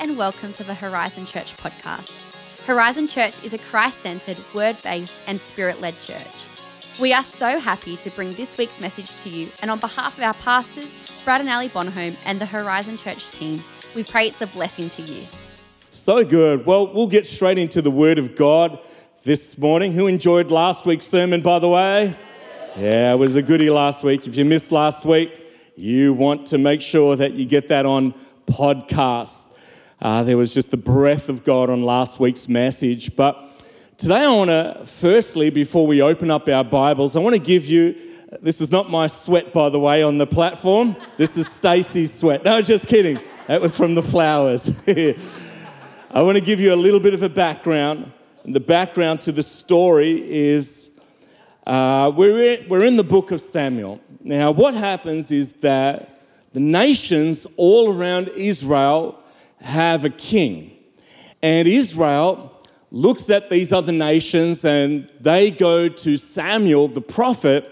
and welcome to the Horizon Church podcast. Horizon Church is a Christ centered, word based, and spirit led church. We are so happy to bring this week's message to you, and on behalf of our pastors, Brad and Ali Bonholm, and the Horizon Church team, we pray it's a blessing to you. So good. Well, we'll get straight into the Word of God this morning. Who enjoyed last week's sermon, by the way? Yeah, it was a goodie last week. If you missed last week, you want to make sure that you get that on podcast. Uh, there was just the breath of God on last week's message. But today, I want to, firstly, before we open up our Bibles, I want to give you. This is not my sweat, by the way, on the platform. This is Stacey's sweat. No, just kidding. That was from the flowers. I want to give you a little bit of a background. And the background to the story is uh, we're, we're in the book of Samuel. Now, what happens is that the nations all around Israel have a king. And Israel looks at these other nations and they go to Samuel, the prophet,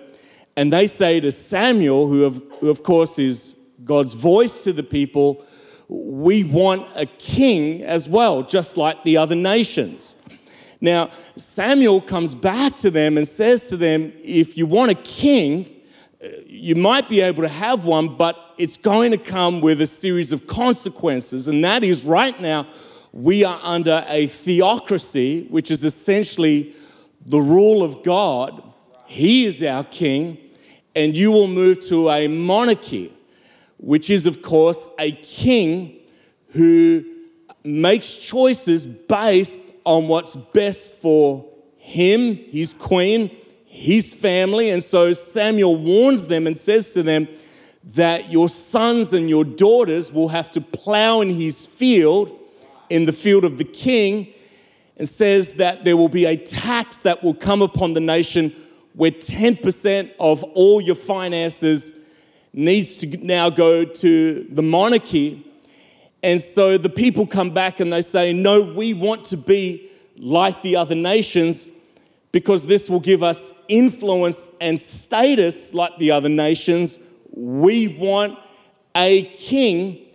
and they say to Samuel, who of, who of course is God's voice to the people, we want a king as well, just like the other nations. Now, Samuel comes back to them and says to them, if you want a king, you might be able to have one, but it's going to come with a series of consequences. And that is right now, we are under a theocracy, which is essentially the rule of God. He is our king, and you will move to a monarchy, which is, of course, a king who makes choices based on what's best for him, his queen, his family. And so Samuel warns them and says to them that your sons and your daughters will have to plow in his field, in the field of the king, and says that there will be a tax that will come upon the nation where 10% of all your finances needs to now go to the monarchy. And so the people come back and they say, No, we want to be like the other nations because this will give us influence and status like the other nations. We want a king.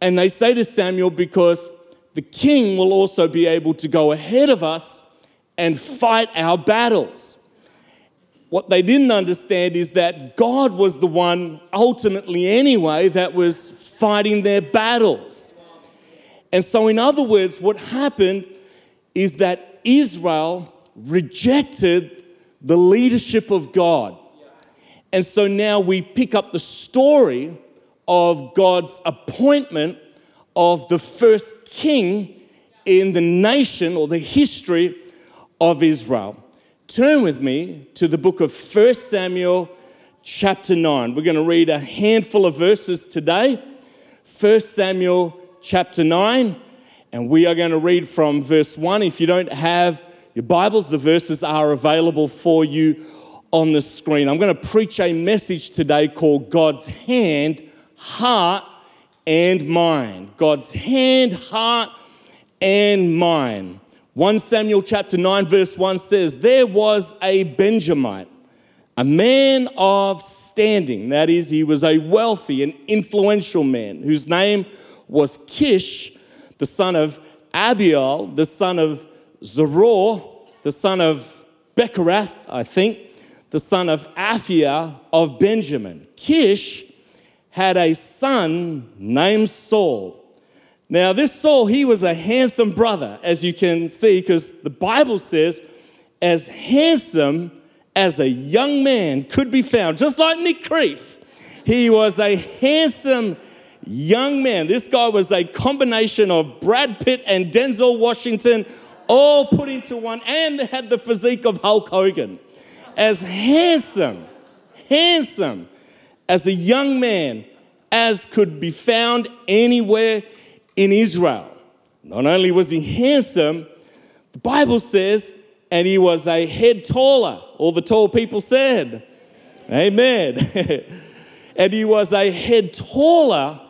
And they say to Samuel, because the king will also be able to go ahead of us and fight our battles. What they didn't understand is that God was the one, ultimately anyway, that was fighting their battles. And so, in other words, what happened is that Israel rejected the leadership of God. And so now we pick up the story of God's appointment of the first king in the nation or the history of Israel. Turn with me to the book of 1 Samuel, chapter 9. We're going to read a handful of verses today. 1 Samuel, chapter 9, and we are going to read from verse 1. If you don't have your Bibles, the verses are available for you on the screen. I'm going to preach a message today called God's Hand, Heart, and Mind. God's Hand, Heart, and Mind. 1 Samuel chapter 9, verse 1 says, There was a Benjamite, a man of standing. That is, he was a wealthy and influential man whose name was Kish, the son of Abiel, the son of Zeror, the son of Bechorath, I think, the son of Aphiah of Benjamin. Kish had a son named Saul. Now, this Saul, he was a handsome brother, as you can see, because the Bible says, as handsome as a young man could be found, just like Nick Creef. He was a handsome young man. This guy was a combination of Brad Pitt and Denzel Washington all put into one, and had the physique of Hulk Hogan. As handsome, handsome as a young man as could be found anywhere in Israel. Not only was he handsome, the Bible says, and he was a head taller. All the tall people said, Amen. and he was a head taller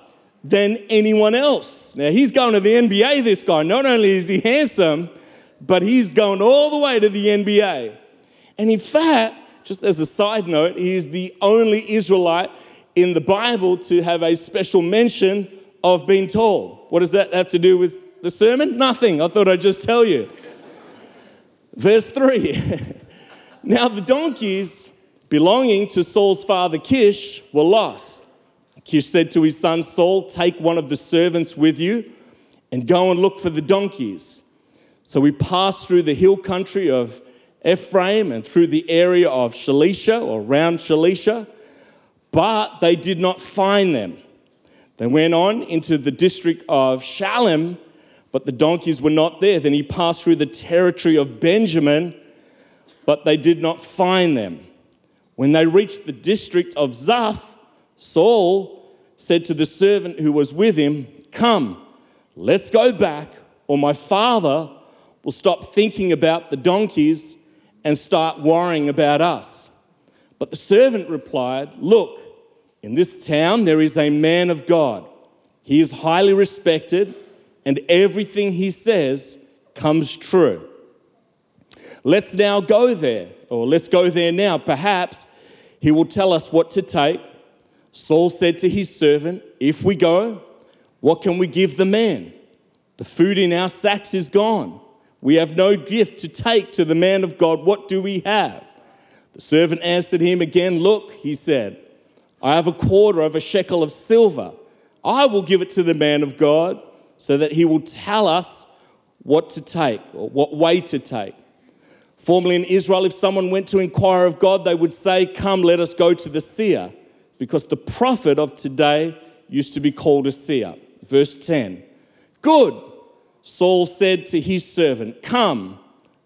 than anyone else. Now he's going to the NBA, this guy. Not only is he handsome, but he's going all the way to the NBA. And in fact, just as a side note, he is the only Israelite in the Bible to have a special mention of being told. What does that have to do with the sermon? Nothing. I thought I'd just tell you. Verse 3 Now the donkeys belonging to Saul's father Kish were lost. Kish said to his son Saul, Take one of the servants with you and go and look for the donkeys. So we passed through the hill country of Ephraim and through the area of Shalisha or around Shalisha, but they did not find them. They went on into the district of Shalem, but the donkeys were not there. Then he passed through the territory of Benjamin, but they did not find them. When they reached the district of Zuph, Saul said to the servant who was with him, Come, let's go back, or my father will stop thinking about the donkeys and start worrying about us. But the servant replied, Look, in this town there is a man of God. He is highly respected, and everything he says comes true. Let's now go there, or let's go there now. Perhaps he will tell us what to take. Saul said to his servant, If we go, what can we give the man? The food in our sacks is gone. We have no gift to take to the man of God. What do we have? The servant answered him again, Look, he said, I have a quarter of a shekel of silver. I will give it to the man of God so that he will tell us what to take or what way to take. Formerly in Israel, if someone went to inquire of God, they would say, Come, let us go to the seer, because the prophet of today used to be called a seer. Verse 10 Good, Saul said to his servant, Come,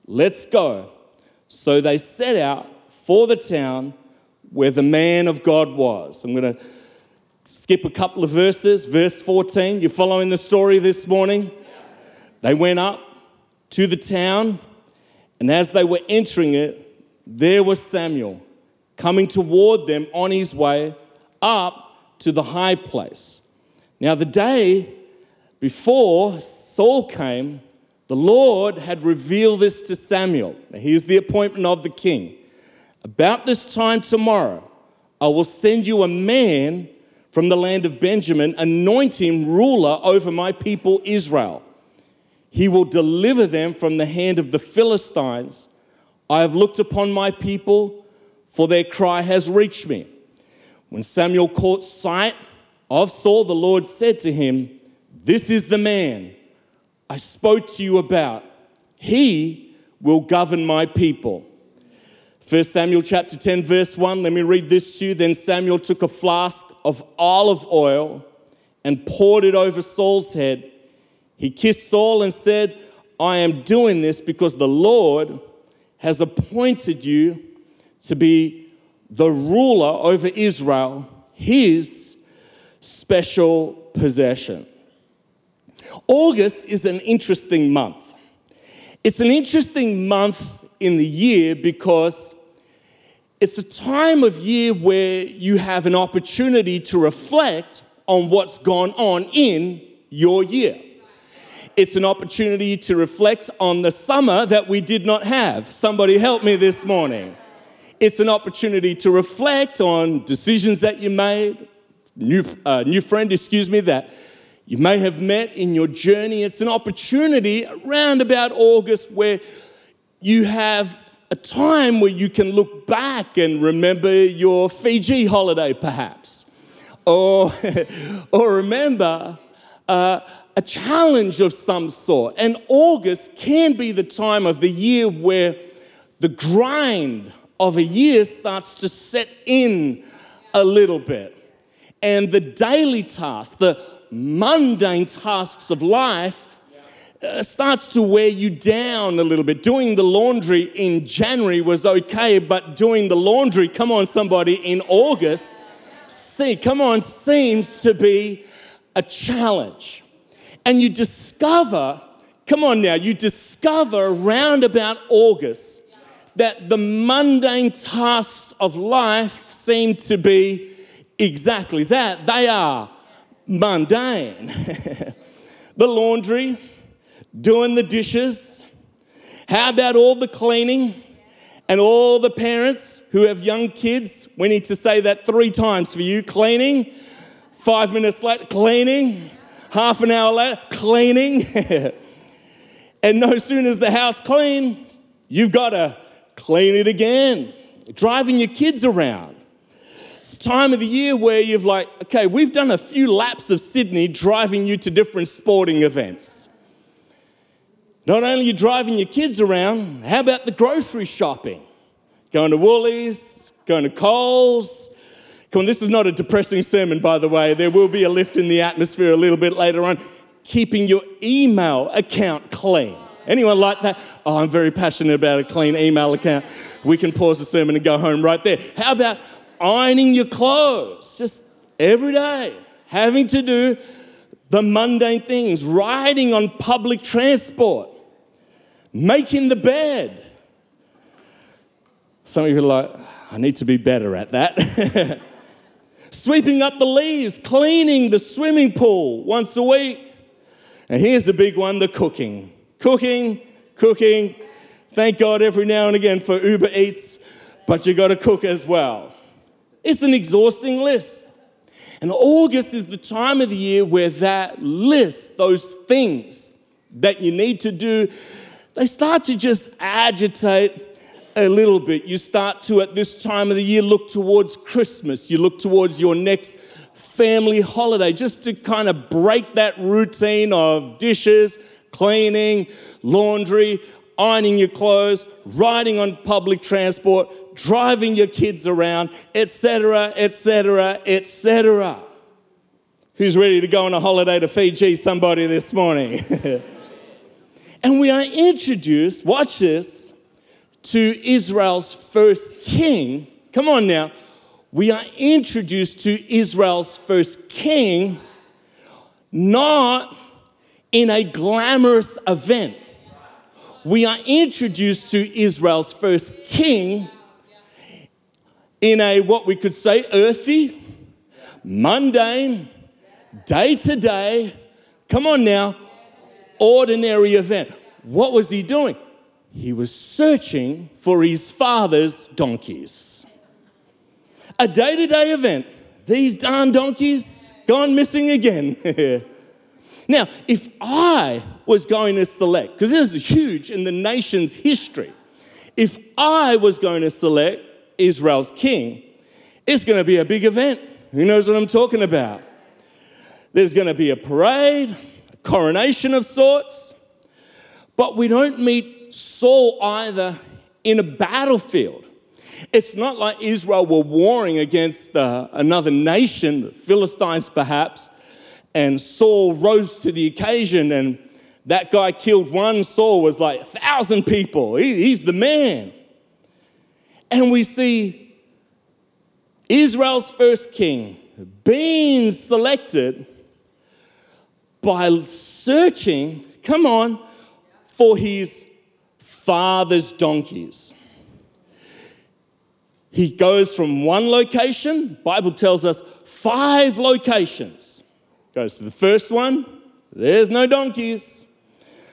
let's go. So they set out for the town where the man of God was. I'm going to skip a couple of verses. Verse 14, you're following the story this morning? They went up to the town, and as they were entering it, there was Samuel coming toward them on his way up to the high place. Now, the day before Saul came, the Lord had revealed this to Samuel. Now, here's the appointment of the king. About this time tomorrow, I will send you a man from the land of Benjamin, anoint him ruler over my people Israel. He will deliver them from the hand of the Philistines. I have looked upon my people, for their cry has reached me. When Samuel caught sight of Saul, the Lord said to him, This is the man I spoke to you about. He will govern my people. 1 Samuel chapter 10, verse 1, let me read this to you. Then Samuel took a flask of olive oil and poured it over Saul's head. He kissed Saul and said, I am doing this because the Lord has appointed you to be the ruler over Israel, his special possession. August is an interesting month. It's an interesting month in the year because it's a time of year where you have an opportunity to reflect on what's gone on in your year. It's an opportunity to reflect on the summer that we did not have. Somebody help me this morning. It's an opportunity to reflect on decisions that you made, new, uh, new friend, excuse me, that you may have met in your journey. It's an opportunity around about August where you have a time where you can look back and remember your Fiji holiday, perhaps, or, or remember uh, a challenge of some sort. And August can be the time of the year where the grind of a year starts to set in a little bit. And the daily tasks, the mundane tasks of life, uh, starts to wear you down a little bit. Doing the laundry in January was okay, but doing the laundry, come on, somebody, in August, see, come on, seems to be a challenge. And you discover, come on now, you discover around about August that the mundane tasks of life seem to be exactly that. They are mundane. the laundry, doing the dishes? How about all the cleaning? And all the parents who have young kids, we need to say that three times for you cleaning. Five minutes later, cleaning. Half an hour later, cleaning. and no sooner is the house clean, you've got to clean it again. Driving your kids around. It's time of the year where you've like, okay, we've done a few laps of Sydney driving you to different sporting events. Not only are you driving your kids around, how about the grocery shopping? Going to Woolies, going to Coles. Come on, this is not a depressing sermon, by the way. There will be a lift in the atmosphere a little bit later on. Keeping your email account clean. Anyone like that? Oh, I'm very passionate about a clean email account. We can pause the sermon and go home right there. How about ironing your clothes just every day? Having to do the mundane things, riding on public transport, making the bed. Some of you are like, I need to be better at that. Sweeping up the leaves, cleaning the swimming pool once a week. And here's the big one the cooking. Cooking, cooking. Thank God every now and again for Uber Eats, but you got to cook as well. It's an exhausting list. And August is the time of the year where that list, those things that you need to do, they start to just agitate a little bit. You start to, at this time of the year, look towards Christmas. You look towards your next family holiday just to kind of break that routine of dishes, cleaning, laundry, ironing your clothes, riding on public transport, driving your kids around, etc., etc., etc. Who's ready to go on a holiday to Fiji? Somebody this morning. and we are introduced, watch this, to Israel's first king. Come on now. We are introduced to Israel's first king, not in a glamorous event. We are introduced to Israel's first king in a what we could say earthy, mundane, day to day, come on now, ordinary event. What was he doing? He was searching for his father's donkeys. A day to day event. These darn donkeys gone missing again. now, if I was going to select, because this is huge in the nation's history, if I was going to select Israel's king, it's going to be a big event. Who knows what I'm talking about? There's going to be a parade, a coronation of sorts, but we don't meet Saul either in a battlefield. It's not like Israel were warring against uh, another nation, the Philistines perhaps, and Saul rose to the occasion and that guy killed one, Saul was like a thousand people. He, he's the man. And we see Israel's first king being selected by searching, come on, for his father's donkeys. He goes from one location, Bible tells us five locations. Goes to the first one, there's no donkeys.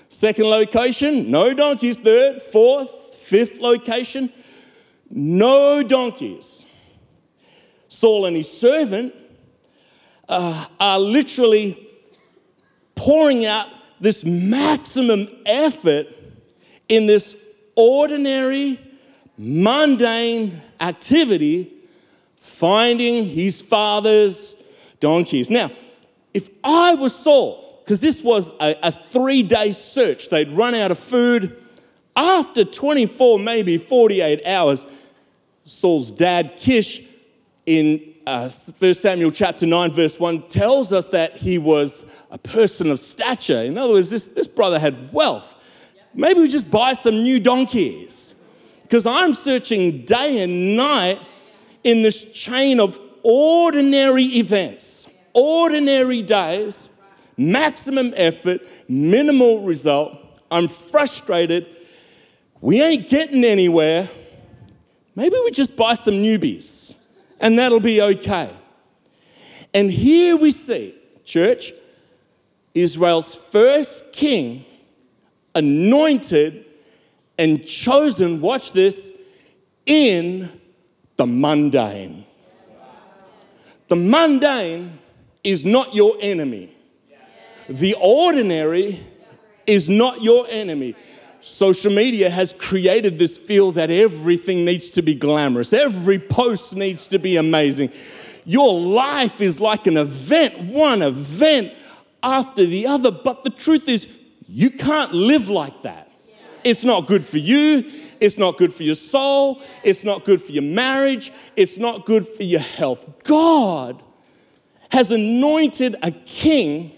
Second location, no donkeys. Third, fourth, fifth location, no donkeys. Saul and his servant uh, are literally pouring out this maximum effort in this ordinary, mundane activity, finding his father's donkeys. Now, if I was Saul, because this was a, a three day search, they'd run out of food after 24, maybe 48 hours, Saul's dad, Kish, in uh, 1 Samuel chapter 9, verse 1, tells us that he was a person of stature. In other words, this, this brother had wealth. Maybe we just buy some new donkeys. Because I'm searching day and night in this chain of ordinary events, ordinary days, maximum effort, minimal result. I'm frustrated we ain't getting anywhere. Maybe we just buy some newbies and that'll be okay. And here we see, church, Israel's first king anointed and chosen, watch this, in the mundane. The mundane is not your enemy. The ordinary is not your enemy. Social media has created this feel that everything needs to be glamorous, every post needs to be amazing. Your life is like an event, one event after the other. But the truth is, you can't live like that. It's not good for you. It's not good for your soul. It's not good for your marriage. It's not good for your health. God has anointed a king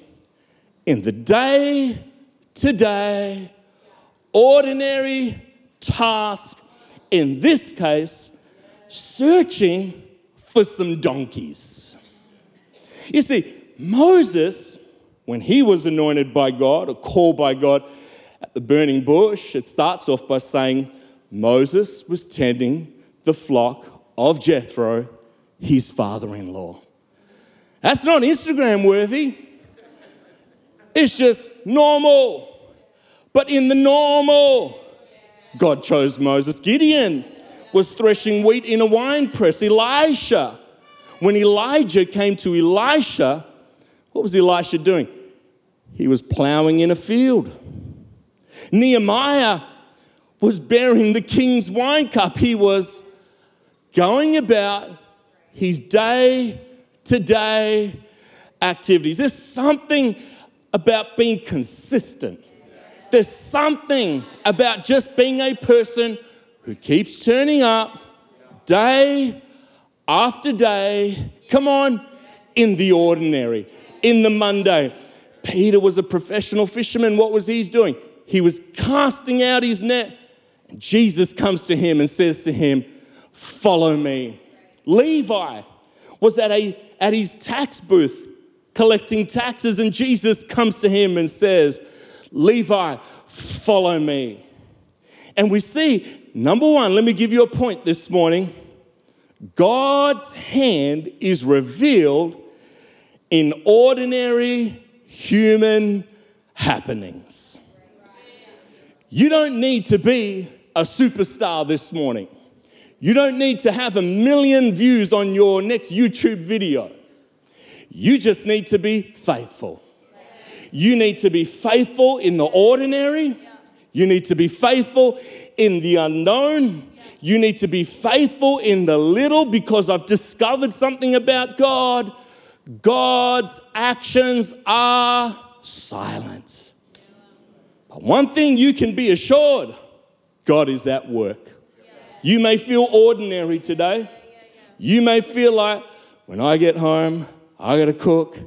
in the day to day, ordinary task, in this case, searching for some donkeys. You see, Moses, when he was anointed by God or called by God at the burning bush, it starts off by saying, Moses was tending the flock of Jethro, his father in law. That's not Instagram worthy. It's just normal. But in the normal, God chose Moses. Gideon was threshing wheat in a wine press. Elisha, when Elijah came to Elisha, what was Elisha doing? He was plowing in a field. Nehemiah was bearing the king's wine cup. He was going about his day to day activities. There's something about being consistent. There's something about just being a person who keeps turning up day after day. Come on, in the ordinary, in the mundane. Peter was a professional fisherman. What was he doing? He was casting out his net. Jesus comes to him and says to him, Follow me. Levi was at, a, at his tax booth collecting taxes, and Jesus comes to him and says, Levi, follow me. And we see, number one, let me give you a point this morning. God's hand is revealed in ordinary human happenings. You don't need to be a superstar this morning. You don't need to have a million views on your next YouTube video. You just need to be faithful. You need to be faithful in the ordinary. You need to be faithful in the unknown. You need to be faithful in the little because I've discovered something about God. God's actions are silent. But one thing you can be assured God is at work. You may feel ordinary today. You may feel like when I get home, I gotta cook,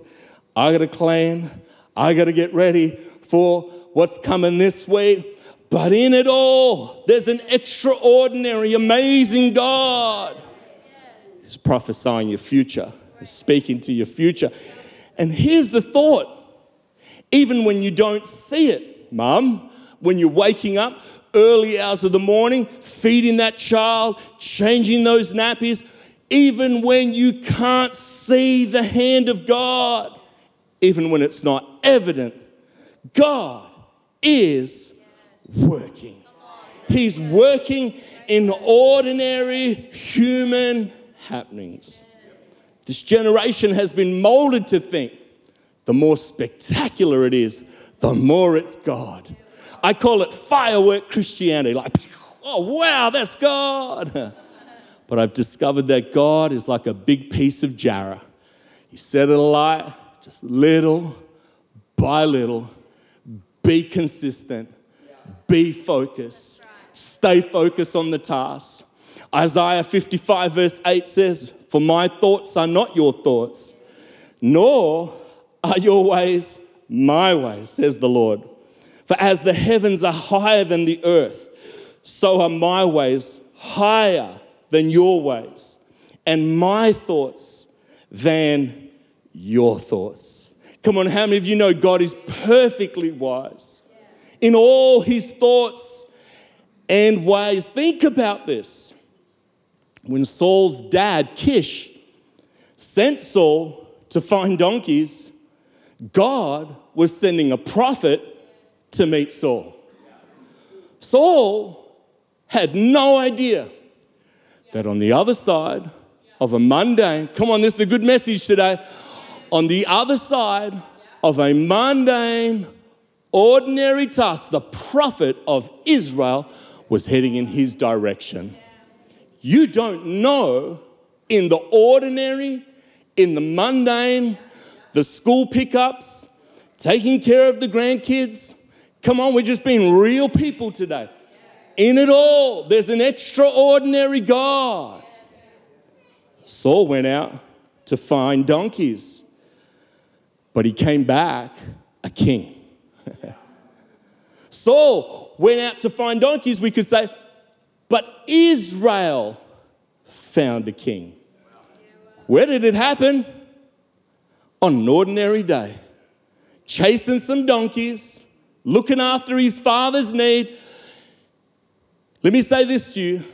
I gotta clean, I gotta get ready for what's coming this way. But in it all, there's an extraordinary, amazing God. He's prophesying your future, He's speaking to your future. And here's the thought even when you don't see it, mum, when you're waking up, early hours of the morning, feeding that child, changing those nappies, even when you can't see the hand of God, even when it's not evident, God is working. He's working in ordinary human happenings. This generation has been molded to think the more spectacular it is, the more it's God. I call it firework Christianity. Like, oh, wow, that's God. But I've discovered that God is like a big piece of jarrah. You set it alight, just little by little. Be consistent, be focused, stay focused on the task. Isaiah 55, verse 8 says, For my thoughts are not your thoughts, nor are your ways my ways, says the Lord. For as the heavens are higher than the earth, so are my ways higher than your ways, and my thoughts than your thoughts. Come on, how many of you know God is perfectly wise in all his thoughts and ways? Think about this. When Saul's dad, Kish, sent Saul to find donkeys, God was sending a prophet to meet Saul. Saul had no idea that on the other side of a mundane, come on, this is a good message today. On the other side of a mundane, ordinary task, the prophet of Israel was heading in his direction. You don't know in the ordinary, in the mundane, the school pickups, taking care of the grandkids. Come on, we're just being real people today. In it all, there's an extraordinary God. Saul went out to find donkeys, but he came back a king. Saul went out to find donkeys, we could say, but Israel found a king. Where did it happen? On an ordinary day, chasing some donkeys, looking after his father's need. Let me say this to you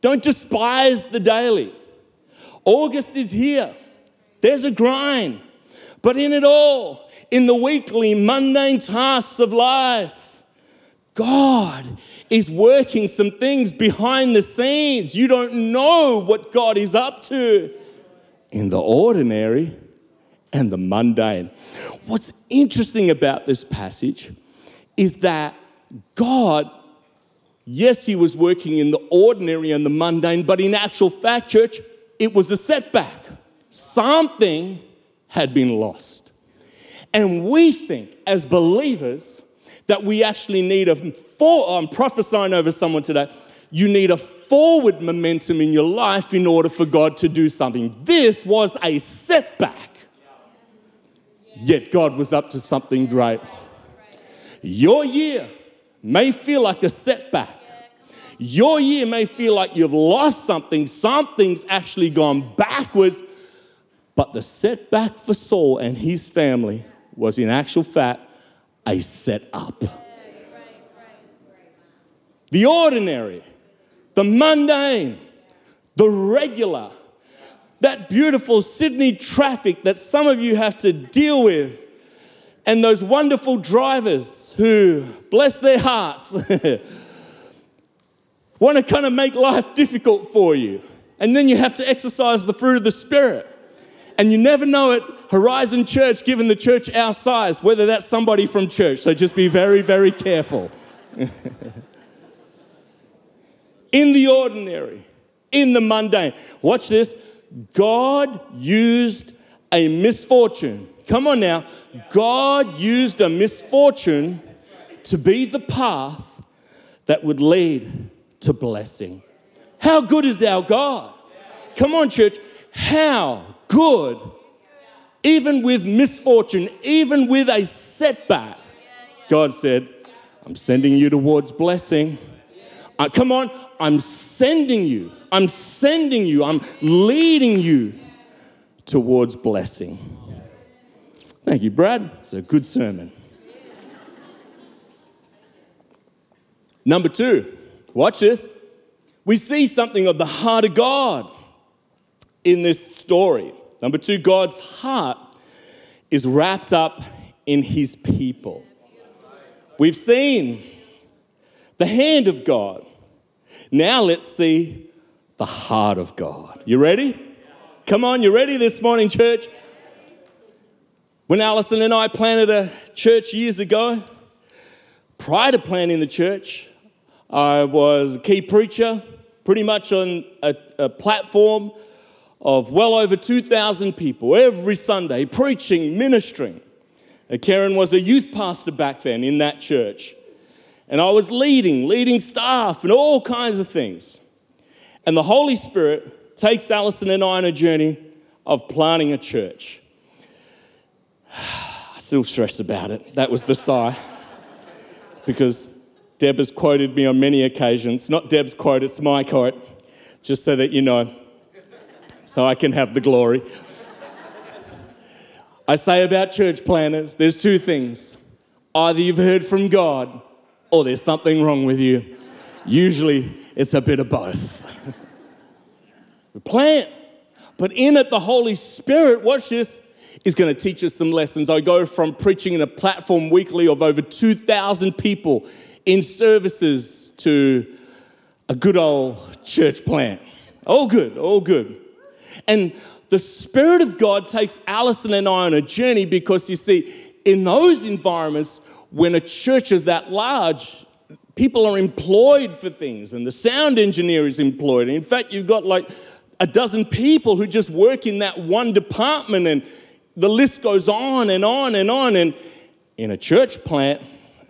don't despise the daily. August is here. There's a grind. But in it all, in the weekly, mundane tasks of life, God is working some things behind the scenes. You don't know what God is up to in the ordinary and the mundane. What's interesting about this passage is that God, yes, He was working in the ordinary and the mundane, but in actual fact, church, it was a setback. Something had been lost. And we think as believers that we actually need a, for, I'm prophesying over someone today, you need a forward momentum in your life in order for God to do something. This was a setback, yet God was up to something great. Your year may feel like a setback. Your year may feel like you've lost something, something's actually gone backwards, but the setback for Saul and his family was, in actual fact, a set up. The ordinary, the mundane, the regular, that beautiful Sydney traffic that some of you have to deal with, and those wonderful drivers who, bless their hearts, want to kind of make life difficult for you. And then you have to exercise the fruit of the Spirit. And you never know it, Horizon Church, given the church our size, whether that's somebody from church. So just be very, very careful. in the ordinary, in the mundane. Watch this. God used a misfortune. Come on now. God used a misfortune to be the path that would lead to blessing. How good is our God? Come on, church. How good, even with misfortune, even with a setback, God said, I'm sending you towards blessing. Uh, come on, I'm sending you. I'm sending you. I'm leading you towards blessing. Thank you, Brad. It's a good sermon. Number two, watch this. We see something of the heart of God in this story. Number two, God's heart is wrapped up in his people. We've seen the hand of God. Now let's see the heart of God. You ready? Come on, you ready this morning, church? When Allison and I planted a church years ago, prior to planting the church, I was a key preacher, pretty much on a, a platform of well over 2,000 people every Sunday preaching, ministering. Uh, Karen was a youth pastor back then in that church. And I was leading, leading staff and all kinds of things. And the Holy Spirit takes Allison and I on a journey of planting a church. I still stress about it. That was the sigh. because Deb has quoted me on many occasions. Not Deb's quote, it's my quote, just so that you know, so I can have the glory. I say about church planters, there's two things. Either you've heard from God or there's something wrong with you. Usually it's a bit of both. we plant, but in it, the Holy Spirit, watch this, is going to teach us some lessons. I go from preaching in a platform weekly of over 2,000 people in services to a good old church plant. All good, all good. And the Spirit of God takes Allison and I on a journey because you see, in those environments, when a church is that large, people are employed for things, and the sound engineer is employed. In fact, you've got like a dozen people who just work in that one department, and the list goes on and on and on. And in a church plant,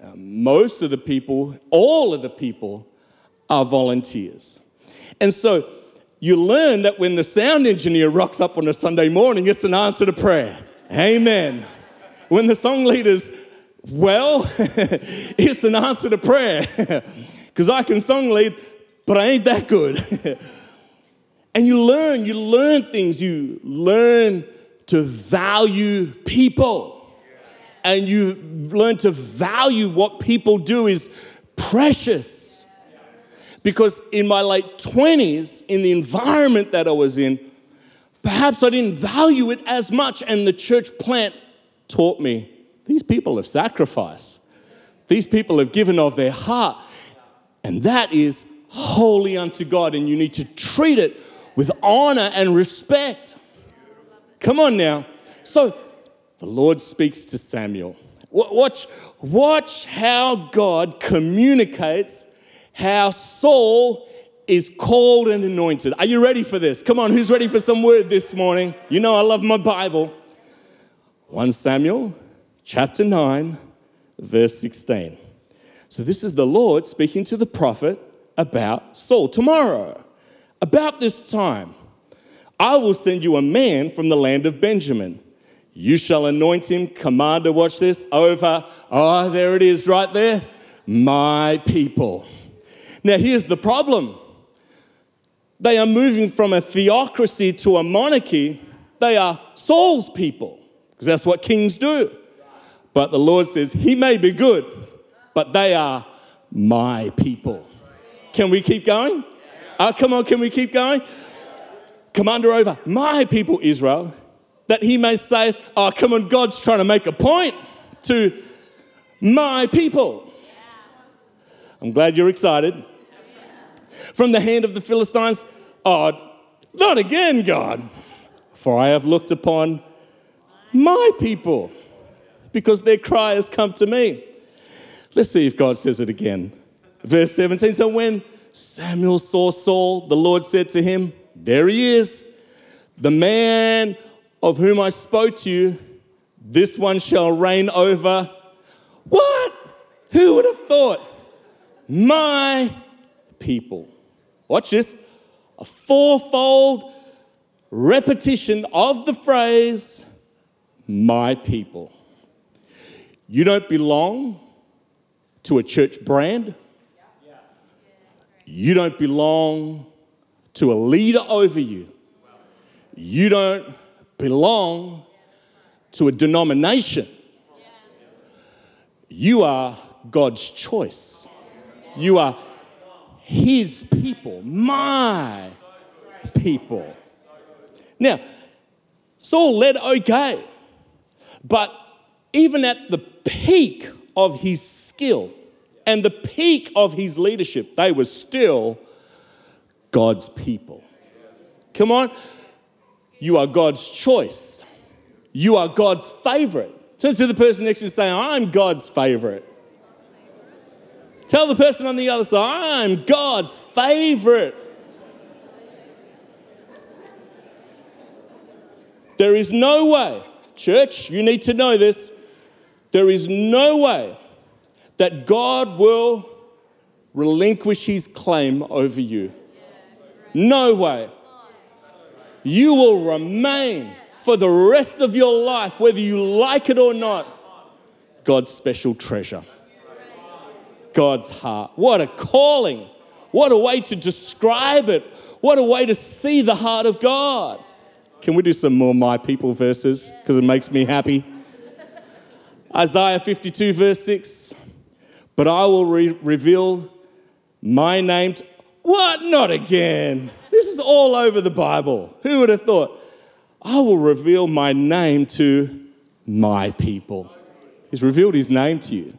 uh, most of the people, all of the people, are volunteers. And so you learn that when the sound engineer rocks up on a Sunday morning, it's an answer to prayer. Amen. When the song leader's well, it's an answer to prayer. Because I can song lead, but I ain't that good. and you learn, you learn things, you learn to value people. And you learn to value what people do is precious. Because in my late 20s, in the environment that I was in, perhaps I didn't value it as much. And the church plant taught me these people have sacrificed, these people have given of their heart. And that is holy unto God. And you need to treat it with honor and respect. Come on now. So the Lord speaks to Samuel. Watch, watch how God communicates how Saul is called and anointed. Are you ready for this? Come on, who's ready for some word this morning? You know I love my Bible. 1 Samuel chapter 9, verse 16. So this is the Lord speaking to the prophet about Saul. Tomorrow, about this time, I will send you a man from the land of Benjamin. You shall anoint him commander, watch this, over, oh, there it is right there, my people. Now, here's the problem they are moving from a theocracy to a monarchy. They are Saul's people, because that's what kings do. But the Lord says, He may be good, but they are my people. Can we keep going? Uh, come on, can we keep going? Commander over my people, Israel, that he may say, Oh, come on, God's trying to make a point to my people. I'm glad you're excited from the hand of the Philistines? Oh, not again, God. For I have looked upon my people because their cry has come to me. Let's see if God says it again. Verse 17 So when Samuel saw Saul, the Lord said to him, There he is, the man of whom I spoke to you. This one shall reign over. What? Who would have thought? My people. Watch this a fourfold repetition of the phrase, my people. You don't belong to a church brand. You don't belong to a leader over you. You don't belong to a denomination. You are God's choice. You are his people, my people. Now, Saul led okay, but even at the peak of his skill and the peak of his leadership, they were still God's people. Come on. You are God's choice. You are God's favorite. Turn to the person next to you and say, I'm God's favorite. Tell the person on the other side, I'm God's favorite. There is no way, church, you need to know this. There is no way that God will relinquish his claim over you. No way. You will remain for the rest of your life, whether you like it or not, God's special treasure. God's heart. What a calling. What a way to describe it. What a way to see the heart of God. Can we do some more My People verses? Because it makes me happy. Isaiah 52, verse 6. But I will re- reveal my name. To- what? Not again. This is all over the Bible. Who would have thought? I will reveal my name to my people. He's revealed his name to you.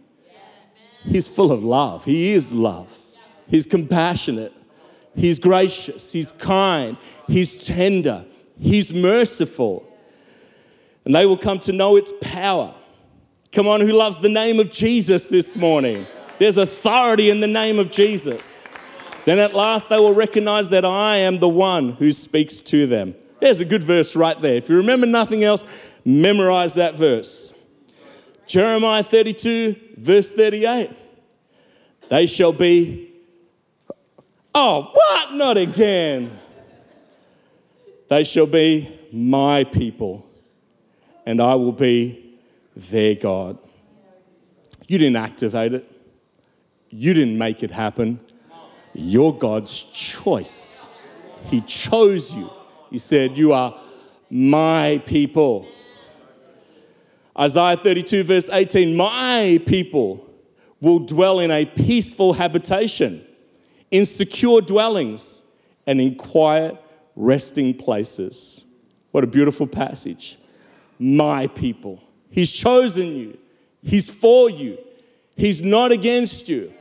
He's full of love. He is love. He's compassionate. He's gracious. He's kind. He's tender. He's merciful. And they will come to know its power Come on, who loves the name of Jesus this morning? There's authority in the name of Jesus. Then at last they will recognize that I am the one who speaks to them. There's a good verse right there. If you remember nothing else, memorize that verse. Jeremiah 32, verse 38. They shall be, oh, what? Not again. They shall be my people, and I will be their God. You didn't activate it, you didn't make it happen. You're God's choice. He chose you. He said, You are my people. Isaiah 32, verse 18 My people will dwell in a peaceful habitation, in secure dwellings, and in quiet resting places. What a beautiful passage. My people. He's chosen you, He's for you, He's not against you.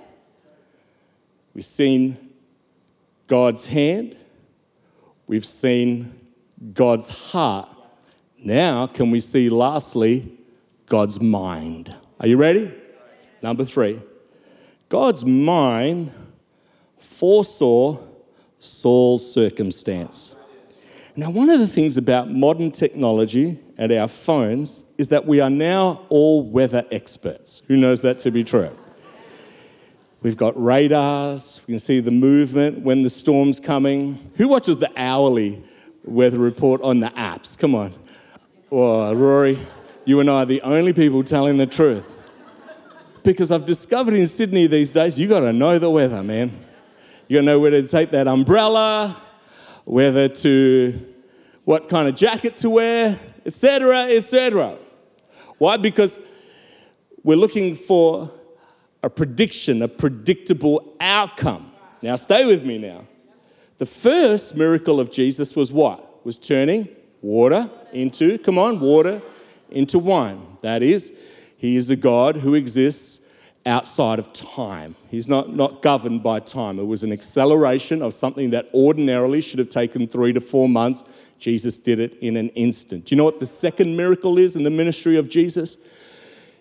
We've seen God's hand, we've seen God's heart. Now, can we see lastly God's mind? Are you ready? Number three God's mind foresaw Saul's circumstance. Now, one of the things about modern technology and our phones is that we are now all weather experts. Who knows that to be true? We've got radars, we can see the movement when the storm's coming. Who watches the hourly weather report on the apps? Come on. Oh, Rory, you and I are the only people telling the truth. Because I've discovered in Sydney these days, you got to know the weather, man. You got to know where to take that umbrella, whether to, what kind of jacket to wear, etc., etc. Why? Because we're looking for a prediction, a predictable outcome. Now, stay with me now. The first miracle of Jesus was what? Was turning water into, come on, water into wine. That is, he is a God who exists outside of time. He's not, not governed by time. It was an acceleration of something that ordinarily should have taken three to four months. Jesus did it in an instant. Do you know what the second miracle is in the ministry of Jesus?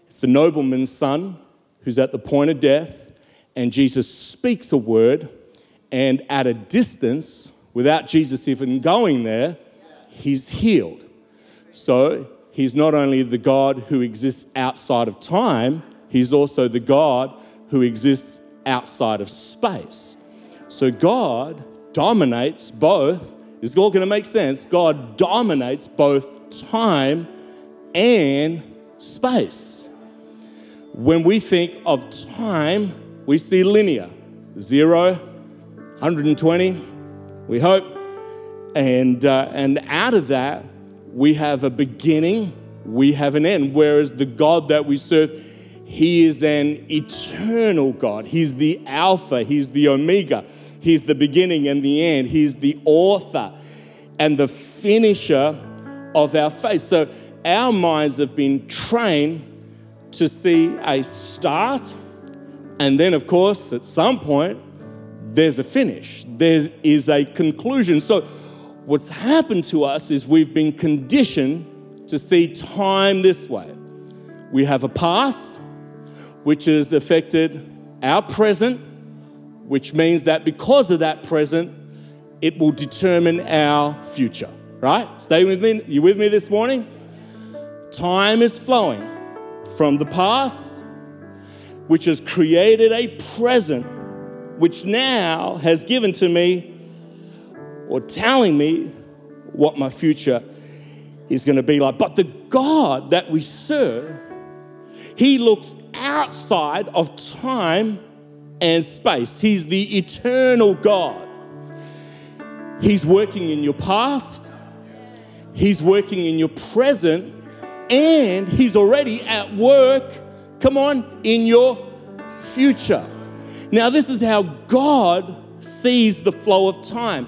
It's the nobleman's son who's at the point of death, and Jesus speaks a word, and at a distance, without Jesus even going there, he's healed. So he's not only the God who exists outside of time, he's also the God who exists outside of space. So God dominates both. This is all going to make sense. God dominates both time and space. When we think of time, we see linear zero, 120, we hope. And, uh, and out of that, we have a beginning, we have an end. Whereas the God that we serve, He is an eternal God. He's the Alpha, He's the Omega, He's the beginning and the end, He's the author and the finisher of our faith. So our minds have been trained to see a start, and then, of course, at some point, there's a finish, there is a conclusion. So, what's happened to us is we've been conditioned to see time this way. We have a past, which has affected our present, which means that because of that present, it will determine our future, right? Stay with me. You with me this morning? Time is flowing from the past, which has created a present, which now has given to me or telling me what my future is going to be like. But the God that we serve, He looks outside of time and space. He's the eternal God. He's working in your past, He's working in your present, and He's already at work, come on, in your future. Now, this is how God sees the flow of time.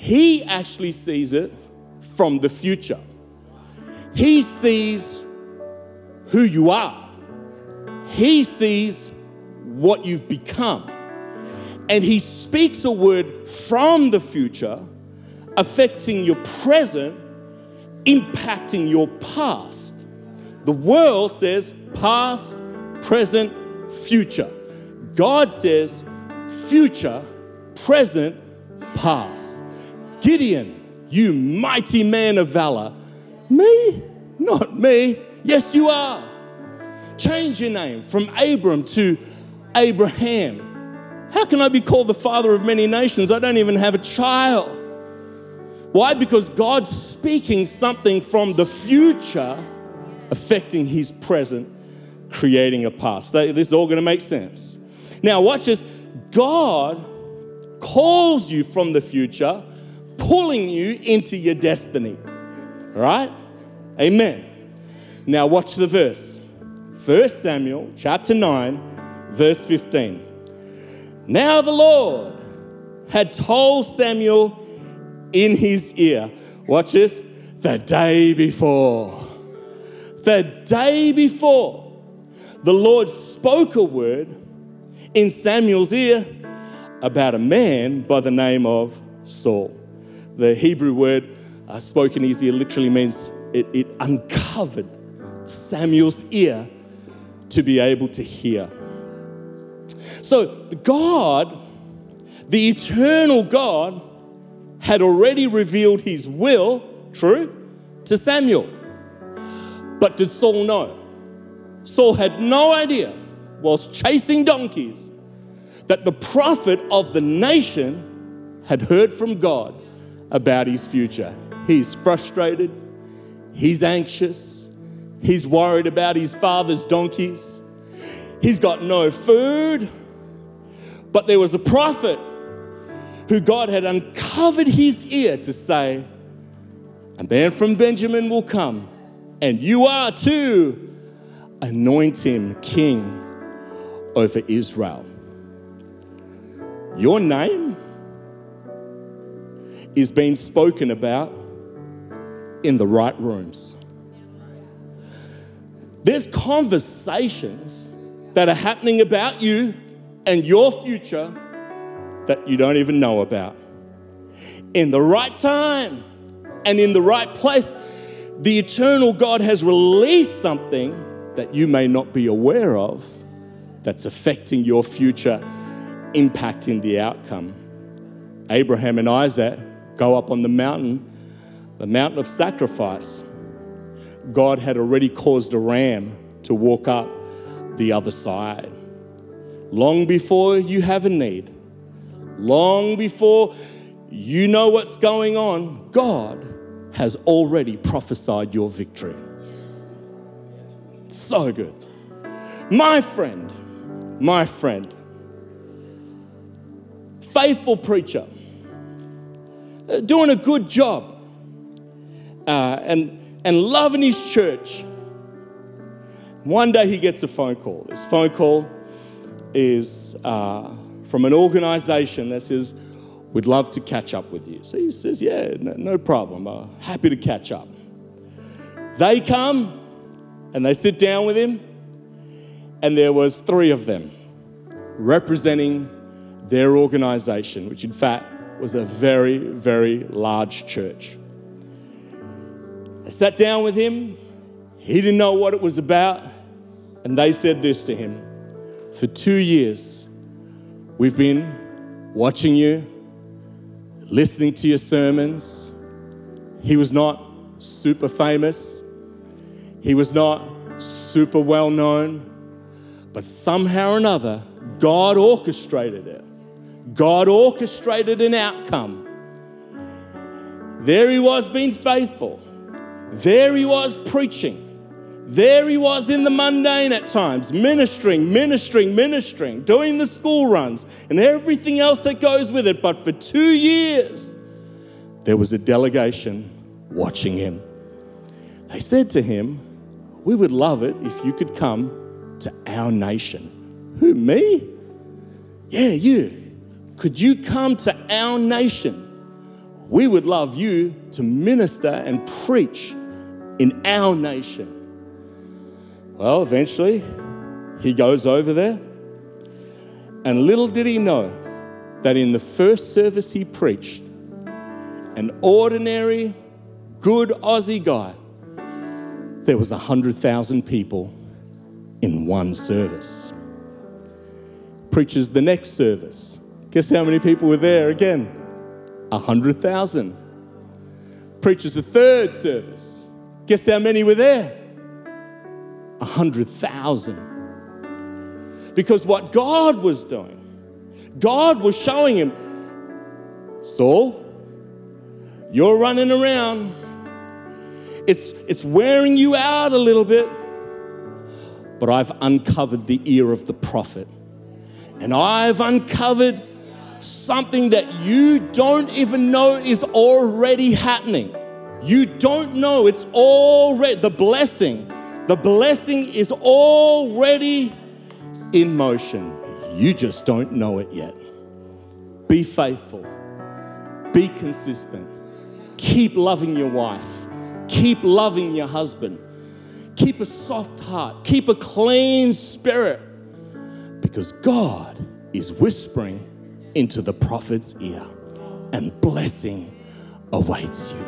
He actually sees it from the future. He sees who you are. He sees what you've become. And He speaks a word from the future, affecting your present impacting your past. The world says past, present, future. God says future, present, past. Gideon, you mighty man of valor. Me? Not me. Yes, you are. Change your name from Abram to Abraham. How can I be called the father of many nations? I don't even have a child. Why? Because God's speaking something from the future affecting his present, creating a past. This is all going to make sense. Now, watch this. God calls you from the future, pulling you into your destiny. All right? Amen. Now, watch the verse. 1 Samuel chapter 9, verse 15. Now the Lord had told Samuel in his ear, watch this, the day before. The day before, the Lord spoke a word in Samuel's ear about a man by the name of Saul. The Hebrew word uh, spoken ear literally means it, it uncovered Samuel's ear to be able to hear. So, God, the eternal God, had already revealed his will, true, to Samuel. But did Saul know? Saul had no idea, whilst chasing donkeys, that the prophet of the nation had heard from God about his future. He's frustrated, he's anxious, he's worried about his father's donkeys, he's got no food. But there was a prophet who God had uncovered his ear to say, A man from Benjamin will come, and you are to anoint him king over Israel. Your name is being spoken about in the right rooms. There's conversations that are happening about you and your future that you don't even know about. In the right time and in the right place, the eternal God has released something that you may not be aware of that's affecting your future, impacting the outcome. Abraham and Isaac go up on the mountain, the mountain of sacrifice. God had already caused a ram to walk up the other side. Long before you have a need, long before you know what's going on, God has already prophesied your victory. So good. My friend, my friend, faithful preacher, doing a good job uh, and, and loving his church. One day he gets a phone call. This phone call is uh, from an organization that says, We'd love to catch up with you. So he says, Yeah, no, no problem. Uh, happy to catch up. They come and they sit down with him, and there was three of them representing their organization, which in fact was a very, very large church. I sat down with him. He didn't know what it was about. And they said this to him For two years, we've been watching you, listening to your sermons. He was not super famous, he was not super well known, but somehow or another, God orchestrated it. God orchestrated an outcome. There he was being faithful. There he was preaching. There he was in the mundane at times, ministering, ministering, ministering, doing the school runs and everything else that goes with it. But for two years, there was a delegation watching him. They said to him, We would love it if you could come to our nation. Who, me? Yeah, you. Could you come to our nation? We would love you to minister and preach in our nation. Well, eventually, he goes over there, and little did he know that in the first service he preached, an ordinary, good Aussie guy there was 100,000 people in one service. Preaches the next service. Guess how many people were there again? 100,000. Preaches the third service. Guess how many were there? 100,000. Because what God was doing, God was showing him, Saul, you're running around. It's, it's wearing you out a little bit, but I've uncovered the ear of the prophet. And I've uncovered something that you don't even know is already happening. You don't know. It's already, the blessing, the blessing is already in motion. You just don't know it yet. Be faithful, be consistent, keep loving your wife, keep loving your husband, keep a soft heart, keep a clean spirit, because God is whispering into the prophet's ear, and blessing awaits you.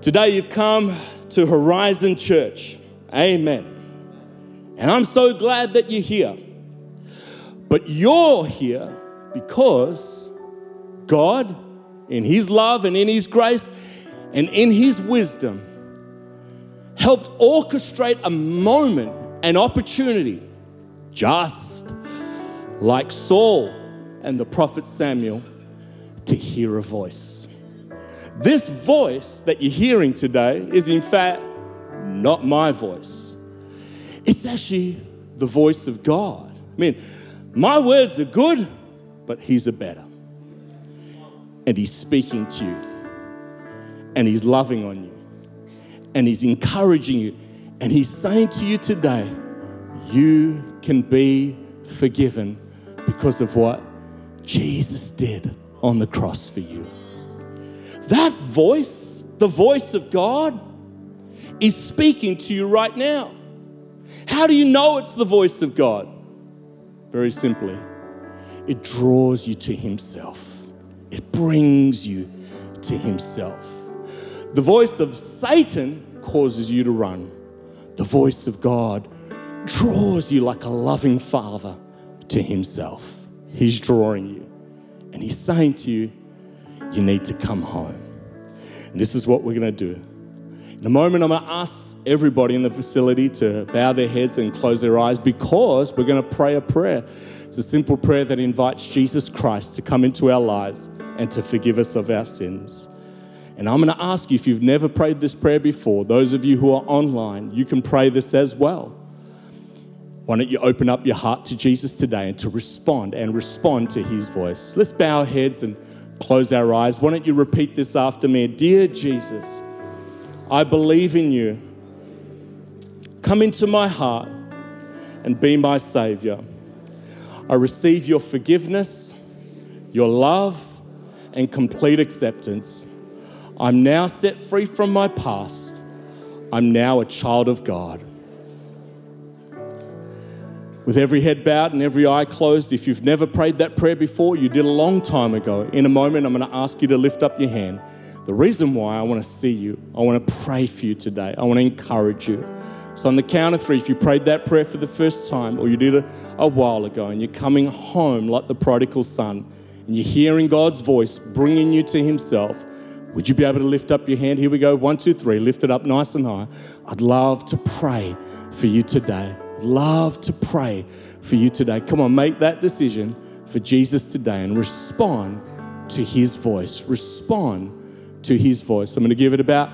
Today, you've come to Horizon Church. Amen. And I'm so glad that you're here. But you're here because God, in His love and in His grace and in His wisdom, helped orchestrate a moment, an opportunity, just like Saul and the prophet Samuel to hear a voice. This voice that you're hearing today is, in fact, not my voice. It's actually the voice of God. I mean, my words are good, but He's are better. And He's speaking to you, and He's loving on you, and He's encouraging you, and He's saying to you today, you can be forgiven because of what Jesus did on the cross for you. That voice, the voice of God, is speaking to you right now. How do you know it's the voice of God? Very simply, it draws you to Himself, it brings you to Himself. The voice of Satan causes you to run, the voice of God draws you like a loving father to Himself. He's drawing you. And He's saying to you, you need to come home. And this is what we're going to do. In a moment, I'm going to ask everybody in the facility to bow their heads and close their eyes because we're going to pray a prayer. It's a simple prayer that invites Jesus Christ to come into our lives and to forgive us of our sins. And I'm going to ask you if you've never prayed this prayer before, those of you who are online, you can pray this as well. Why don't you open up your heart to Jesus today and to respond and respond to his voice? Let's bow our heads and close our eyes. Why don't you repeat this after me? Dear Jesus, I believe in you. Come into my heart and be my Savior. I receive your forgiveness, your love, and complete acceptance. I'm now set free from my past. I'm now a child of God with every head bowed and every eye closed, if you've never prayed that prayer before, you did a long time ago. In a moment, I'm going to ask you to lift up your hand. The reason why I want to see you, I want to pray for you today, I want to encourage you. So, on the count of three, if you prayed that prayer for the first time or you did it a while ago and you're coming home like the prodigal son and you're hearing God's voice bringing you to Himself, would you be able to lift up your hand? Here we go. One, two, three. Lift it up nice and high. I'd love to pray for you today love to pray for you today. Come on, make that decision for Jesus today and respond to his voice. Respond to his voice. I'm going to give it about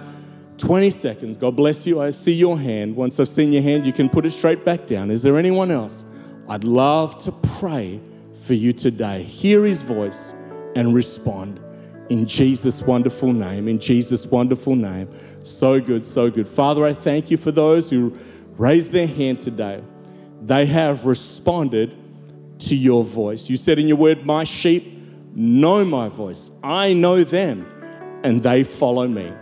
20 seconds. God bless you. I see your hand. Once I've seen your hand, you can put it straight back down. Is there anyone else? I'd love to pray for you today. Hear his voice and respond in Jesus' wonderful name. In Jesus' wonderful name. So good, so good. Father, I thank you for those who raise their hand today, they have responded to your voice. You said in your word, My sheep know my voice. I know them, and they follow me.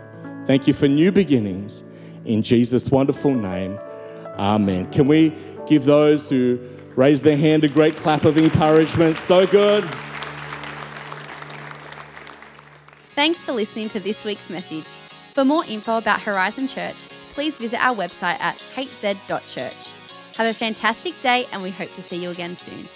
Thank you for new beginnings. In Jesus' wonderful name, amen. Can we give those who raise their hand a great clap of encouragement? So good. Thanks for listening to this week's message. For more info about Horizon Church, please visit our website at hz.church. Have a fantastic day, and we hope to see you again soon.